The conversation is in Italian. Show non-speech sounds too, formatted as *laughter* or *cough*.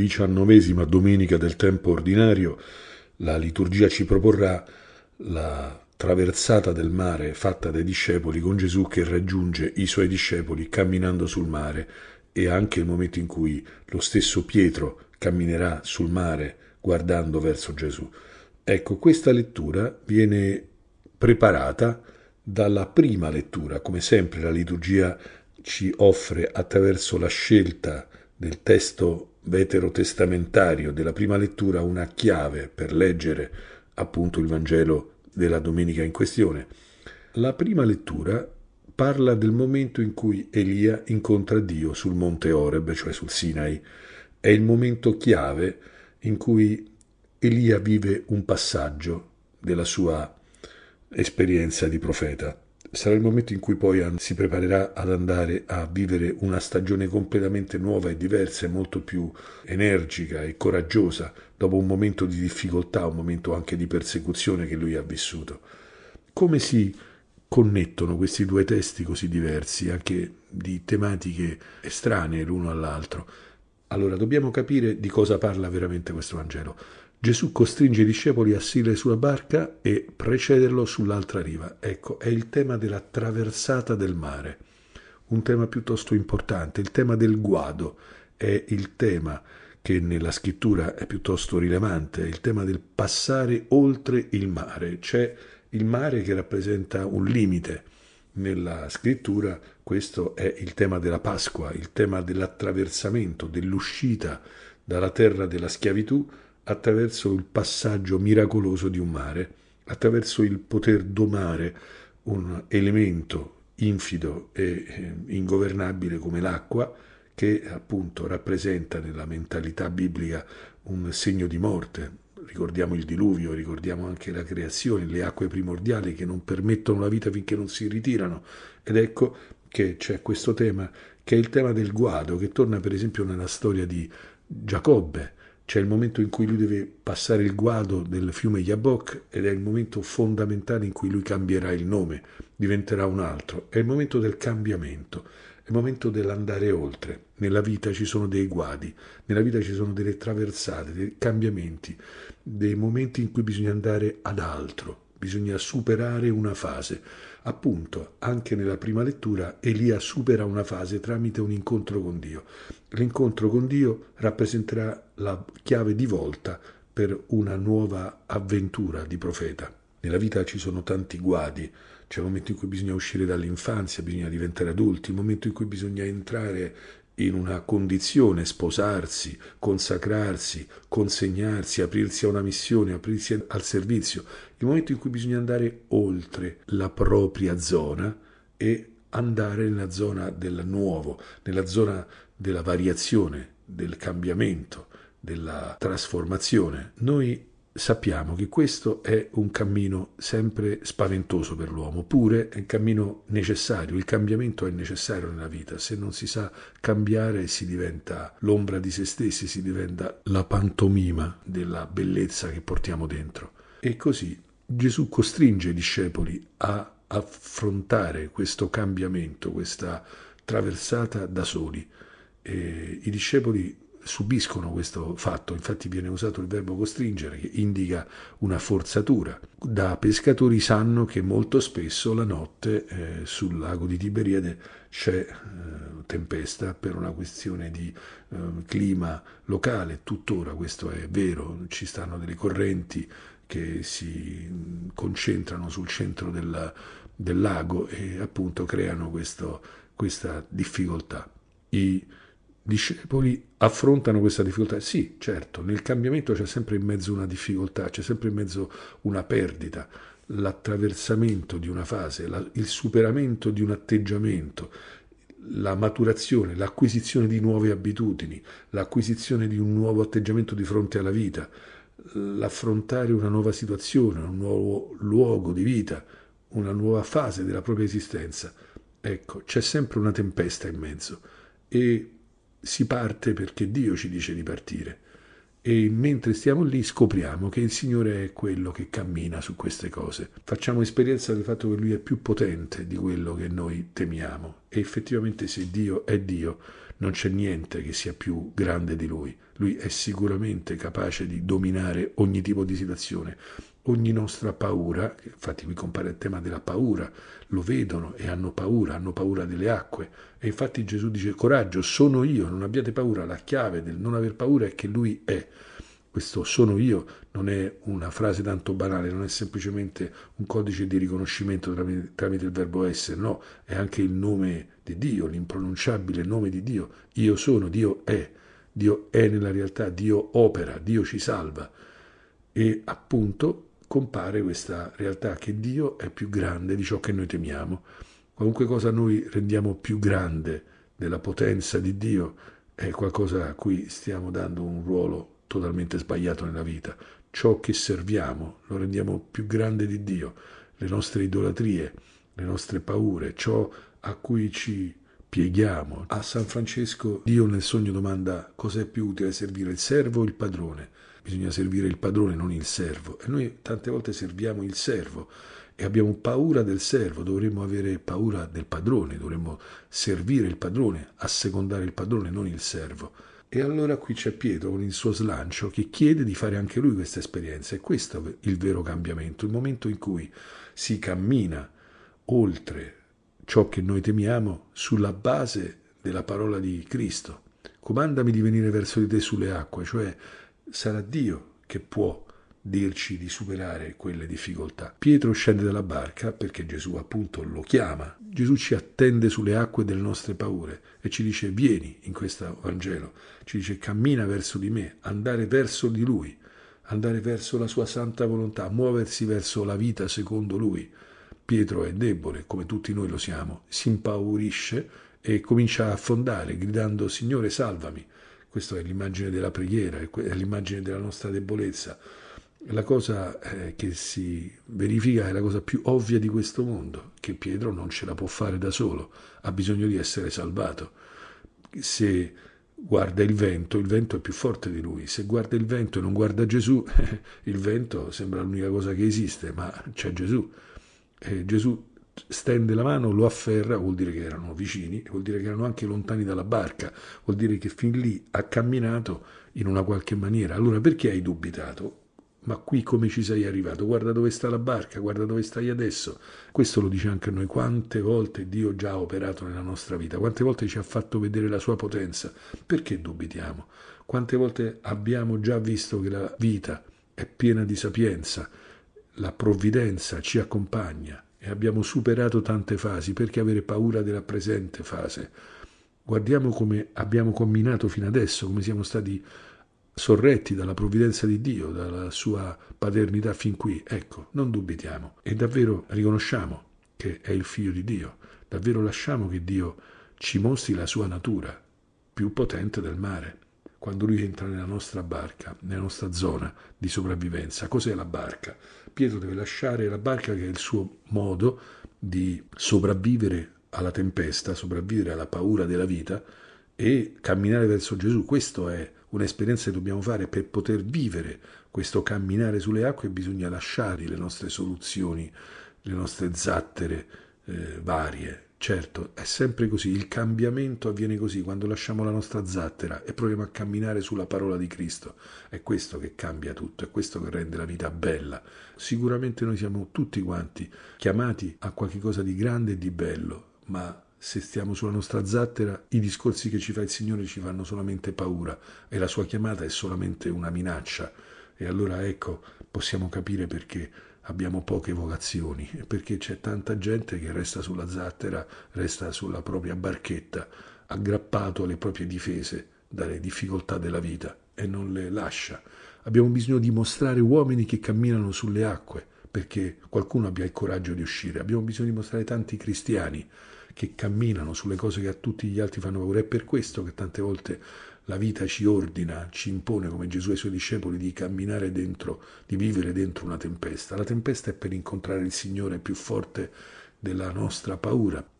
diciannovesima domenica del tempo ordinario, la liturgia ci proporrà la traversata del mare fatta dai discepoli con Gesù che raggiunge i suoi discepoli camminando sul mare e anche il momento in cui lo stesso Pietro camminerà sul mare guardando verso Gesù. Ecco, questa lettura viene preparata dalla prima lettura, come sempre la liturgia ci offre attraverso la scelta del testo veterotestamentario della prima lettura una chiave per leggere appunto il Vangelo della domenica in questione. La prima lettura parla del momento in cui Elia incontra Dio sul monte Oreb, cioè sul Sinai. È il momento chiave in cui Elia vive un passaggio della sua esperienza di profeta sarà il momento in cui poi si preparerà ad andare a vivere una stagione completamente nuova e diversa e molto più energica e coraggiosa dopo un momento di difficoltà, un momento anche di persecuzione che lui ha vissuto. Come si connettono questi due testi così diversi, anche di tematiche estranee l'uno all'altro? Allora dobbiamo capire di cosa parla veramente questo Vangelo. Gesù costringe i discepoli a salire sulla barca e precederlo sull'altra riva. Ecco, è il tema della traversata del mare, un tema piuttosto importante. Il tema del guado è il tema che nella scrittura è piuttosto rilevante, il tema del passare oltre il mare. C'è il mare che rappresenta un limite. Nella scrittura questo è il tema della Pasqua, il tema dell'attraversamento, dell'uscita dalla terra della schiavitù attraverso il passaggio miracoloso di un mare, attraverso il poter domare un elemento infido e eh, ingovernabile come l'acqua, che appunto rappresenta nella mentalità biblica un segno di morte. Ricordiamo il diluvio, ricordiamo anche la creazione, le acque primordiali che non permettono la vita finché non si ritirano. Ed ecco che c'è questo tema, che è il tema del guado, che torna per esempio nella storia di Giacobbe, c'è il momento in cui lui deve passare il guado del fiume Yabok ed è il momento fondamentale in cui lui cambierà il nome, diventerà un altro. È il momento del cambiamento, è il momento dell'andare oltre. Nella vita ci sono dei guadi, nella vita ci sono delle traversate, dei cambiamenti, dei momenti in cui bisogna andare ad altro, bisogna superare una fase. Appunto, anche nella prima lettura, Elia supera una fase tramite un incontro con Dio. L'incontro con Dio rappresenterà la chiave di volta per una nuova avventura di profeta. Nella vita ci sono tanti guadi, c'è il momento in cui bisogna uscire dall'infanzia, bisogna diventare adulti, il momento in cui bisogna entrare in una condizione, sposarsi, consacrarsi, consegnarsi, aprirsi a una missione, aprirsi al servizio, il momento in cui bisogna andare oltre la propria zona e andare nella zona del nuovo, nella zona della variazione, del cambiamento, della trasformazione. Noi sappiamo che questo è un cammino sempre spaventoso per l'uomo, pure è un cammino necessario, il cambiamento è necessario nella vita, se non si sa cambiare si diventa l'ombra di se stessi, si diventa la pantomima della bellezza che portiamo dentro. E così Gesù costringe i discepoli a affrontare questo cambiamento, questa traversata da soli. E I discepoli subiscono questo fatto, infatti viene usato il verbo costringere che indica una forzatura. Da pescatori sanno che molto spesso la notte eh, sul lago di Tiberiade c'è eh, tempesta per una questione di eh, clima locale, tuttora questo è vero, ci stanno delle correnti che si concentrano sul centro del, del lago e appunto creano questo, questa difficoltà. I, discepoli affrontano questa difficoltà? Sì, certo, nel cambiamento c'è sempre in mezzo una difficoltà, c'è sempre in mezzo una perdita, l'attraversamento di una fase, la, il superamento di un atteggiamento, la maturazione, l'acquisizione di nuove abitudini, l'acquisizione di un nuovo atteggiamento di fronte alla vita, l'affrontare una nuova situazione, un nuovo luogo di vita, una nuova fase della propria esistenza. Ecco, c'è sempre una tempesta in mezzo e si parte perché Dio ci dice di partire e mentre stiamo lì scopriamo che il Signore è quello che cammina su queste cose. Facciamo esperienza del fatto che Lui è più potente di quello che noi temiamo e effettivamente se Dio è Dio non c'è niente che sia più grande di lui. Lui è sicuramente capace di dominare ogni tipo di situazione, ogni nostra paura, infatti qui compare il tema della paura, lo vedono e hanno paura, hanno paura delle acque. E infatti Gesù dice coraggio, sono io, non abbiate paura, la chiave del non aver paura è che lui è. Questo sono io non è una frase tanto banale, non è semplicemente un codice di riconoscimento tramite, tramite il verbo essere, no, è anche il nome di Dio, l'impronunciabile nome di Dio. Io sono, Dio è, Dio è nella realtà, Dio opera, Dio ci salva. E appunto compare questa realtà che Dio è più grande di ciò che noi temiamo. Qualunque cosa noi rendiamo più grande della potenza di Dio è qualcosa a cui stiamo dando un ruolo totalmente sbagliato nella vita. Ciò che serviamo lo rendiamo più grande di Dio, le nostre idolatrie, le nostre paure, ciò a cui ci pieghiamo. A San Francesco Dio nel sogno domanda cos'è più utile servire il servo o il padrone. Bisogna servire il padrone, non il servo. E noi tante volte serviamo il servo e abbiamo paura del servo, dovremmo avere paura del padrone, dovremmo servire il padrone, assecondare il padrone, non il servo. E allora qui c'è Pietro con il suo slancio che chiede di fare anche lui questa esperienza. E questo è il vero cambiamento, il momento in cui si cammina oltre ciò che noi temiamo sulla base della parola di Cristo. Comandami di venire verso di te sulle acque, cioè sarà Dio che può dirci di superare quelle difficoltà. Pietro scende dalla barca perché Gesù appunto lo chiama. Gesù ci attende sulle acque delle nostre paure e ci dice vieni in questo Vangelo, ci dice cammina verso di me, andare verso di lui, andare verso la sua santa volontà, muoversi verso la vita secondo lui. Pietro è debole, come tutti noi lo siamo, si impaurisce e comincia a affondare, gridando Signore salvami. Questa è l'immagine della preghiera, è l'immagine della nostra debolezza la cosa eh, che si verifica è la cosa più ovvia di questo mondo, che Pietro non ce la può fare da solo, ha bisogno di essere salvato. Se guarda il vento, il vento è più forte di lui, se guarda il vento e non guarda Gesù, *laughs* il vento sembra l'unica cosa che esiste, ma c'è Gesù. E Gesù stende la mano, lo afferra, vuol dire che erano vicini, vuol dire che erano anche lontani dalla barca, vuol dire che fin lì ha camminato in una qualche maniera. Allora perché hai dubitato? ma qui come ci sei arrivato? Guarda dove sta la barca, guarda dove stai adesso. Questo lo dice anche a noi. Quante volte Dio già ha operato nella nostra vita, quante volte ci ha fatto vedere la sua potenza. Perché dubitiamo? Quante volte abbiamo già visto che la vita è piena di sapienza, la provvidenza ci accompagna e abbiamo superato tante fasi, perché avere paura della presente fase? Guardiamo come abbiamo camminato fino adesso, come siamo stati sorretti dalla provvidenza di Dio, dalla sua paternità fin qui. Ecco, non dubitiamo e davvero riconosciamo che è il figlio di Dio, davvero lasciamo che Dio ci mostri la sua natura più potente del mare. Quando lui entra nella nostra barca, nella nostra zona di sopravvivenza, cos'è la barca? Pietro deve lasciare la barca che è il suo modo di sopravvivere alla tempesta, sopravvivere alla paura della vita e camminare verso Gesù. Questo è un'esperienza che dobbiamo fare per poter vivere questo camminare sulle acque bisogna lasciare le nostre soluzioni, le nostre zattere eh, varie. Certo, è sempre così, il cambiamento avviene così, quando lasciamo la nostra zattera e proviamo a camminare sulla parola di Cristo. È questo che cambia tutto, è questo che rende la vita bella. Sicuramente noi siamo tutti quanti chiamati a qualcosa di grande e di bello, ma se stiamo sulla nostra zattera, i discorsi che ci fa il Signore ci fanno solamente paura e la sua chiamata è solamente una minaccia. E allora ecco, possiamo capire perché abbiamo poche vocazioni perché c'è tanta gente che resta sulla zattera, resta sulla propria barchetta, aggrappato alle proprie difese dalle difficoltà della vita e non le lascia. Abbiamo bisogno di mostrare uomini che camminano sulle acque perché qualcuno abbia il coraggio di uscire. Abbiamo bisogno di mostrare tanti cristiani che camminano sulle cose che a tutti gli altri fanno paura. È per questo che tante volte la vita ci ordina, ci impone, come Gesù e i suoi discepoli, di camminare dentro, di vivere dentro una tempesta. La tempesta è per incontrare il Signore più forte della nostra paura.